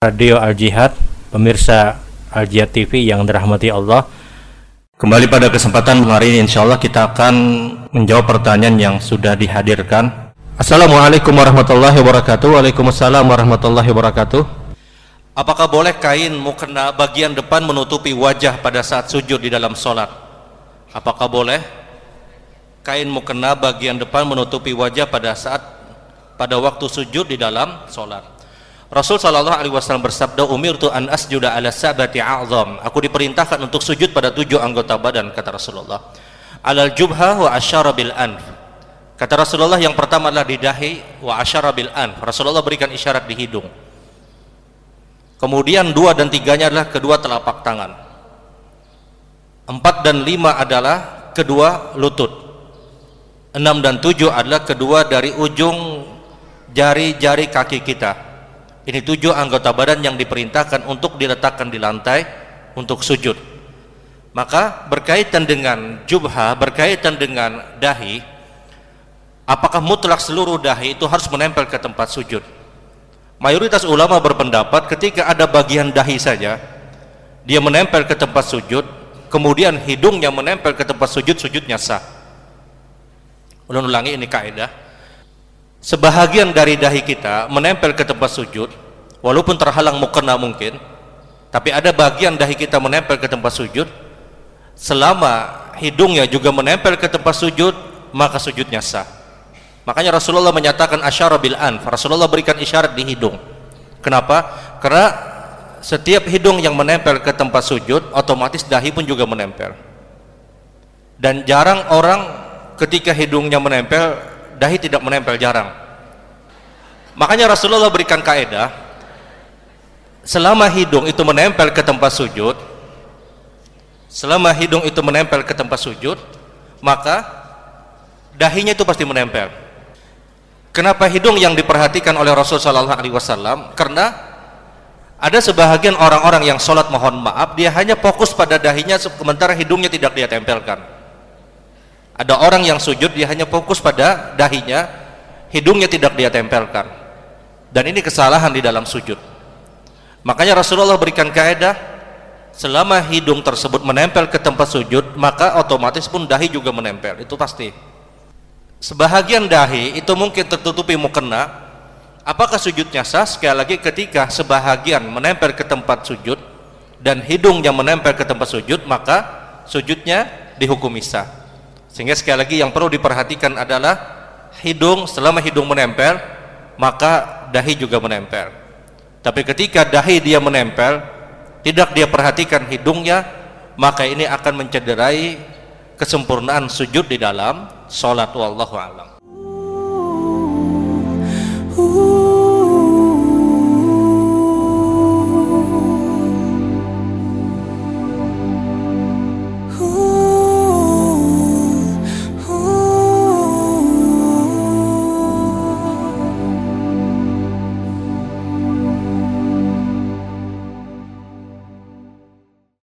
Radio Al Jihad, pemirsa Al Jihad TV yang dirahmati Allah. Kembali pada kesempatan hari ini insya Allah kita akan menjawab pertanyaan yang sudah dihadirkan. Assalamualaikum warahmatullahi wabarakatuh. Waalaikumsalam warahmatullahi wabarakatuh. Apakah boleh kain mukena bagian depan menutupi wajah pada saat sujud di dalam sholat? Apakah boleh kain mukena bagian depan menutupi wajah pada saat pada waktu sujud di dalam sholat? Rasul sallallahu alaihi wasallam bersabda, "Umirtu an asjuda ala sabati a'zam." Aku diperintahkan untuk sujud pada tujuh anggota badan kata Rasulullah. Alal jubha wa asyara bil. Kata Rasulullah yang pertama adalah di dahi wa asyara bil. Rasulullah berikan isyarat di hidung. Kemudian dua dan tiganya adalah kedua telapak tangan. Empat dan lima adalah kedua lutut. Enam dan tujuh adalah kedua dari ujung jari-jari kaki kita ini tujuh anggota badan yang diperintahkan untuk diletakkan di lantai untuk sujud. Maka berkaitan dengan jubha, berkaitan dengan dahi, apakah mutlak seluruh dahi itu harus menempel ke tempat sujud? Mayoritas ulama berpendapat ketika ada bagian dahi saja, dia menempel ke tempat sujud, kemudian hidungnya menempel ke tempat sujud, sujudnya sah. Ulang ulangi ini kaidah sebahagian dari dahi kita menempel ke tempat sujud walaupun terhalang mukena mungkin tapi ada bagian dahi kita menempel ke tempat sujud. Selama hidungnya juga menempel ke tempat sujud maka sujudnya sah. Makanya Rasulullah menyatakan asyara bil anf. Rasulullah berikan isyarat di hidung. Kenapa? karena setiap hidung yang menempel ke tempat sujud otomatis dahi pun juga menempel. Dan jarang orang ketika hidungnya menempel dahi tidak menempel jarang. Makanya Rasulullah berikan kaedah selama hidung itu menempel ke tempat sujud selama hidung itu menempel ke tempat sujud maka dahinya itu pasti menempel. Kenapa hidung yang diperhatikan oleh Rasulullah SAW karena ada sebahagian orang-orang yang sholat mohon maaf dia hanya fokus pada dahinya sementara hidungnya tidak dia tempelkan ada orang yang sujud dia hanya fokus pada dahinya, hidungnya tidak dia tempelkan. Dan ini kesalahan di dalam sujud. Makanya Rasulullah berikan kaidah selama hidung tersebut menempel ke tempat sujud, maka otomatis pun dahi juga menempel. Itu pasti. Sebahagian dahi itu mungkin tertutupi mukena. Apakah sujudnya sah? Sekali lagi ketika sebahagian menempel ke tempat sujud dan hidung yang menempel ke tempat sujud, maka sujudnya dihukumi sah. Sehingga sekali lagi yang perlu diperhatikan adalah hidung selama hidung menempel maka dahi juga menempel. Tapi ketika dahi dia menempel tidak dia perhatikan hidungnya maka ini akan mencederai kesempurnaan sujud di dalam salat wallahu alam.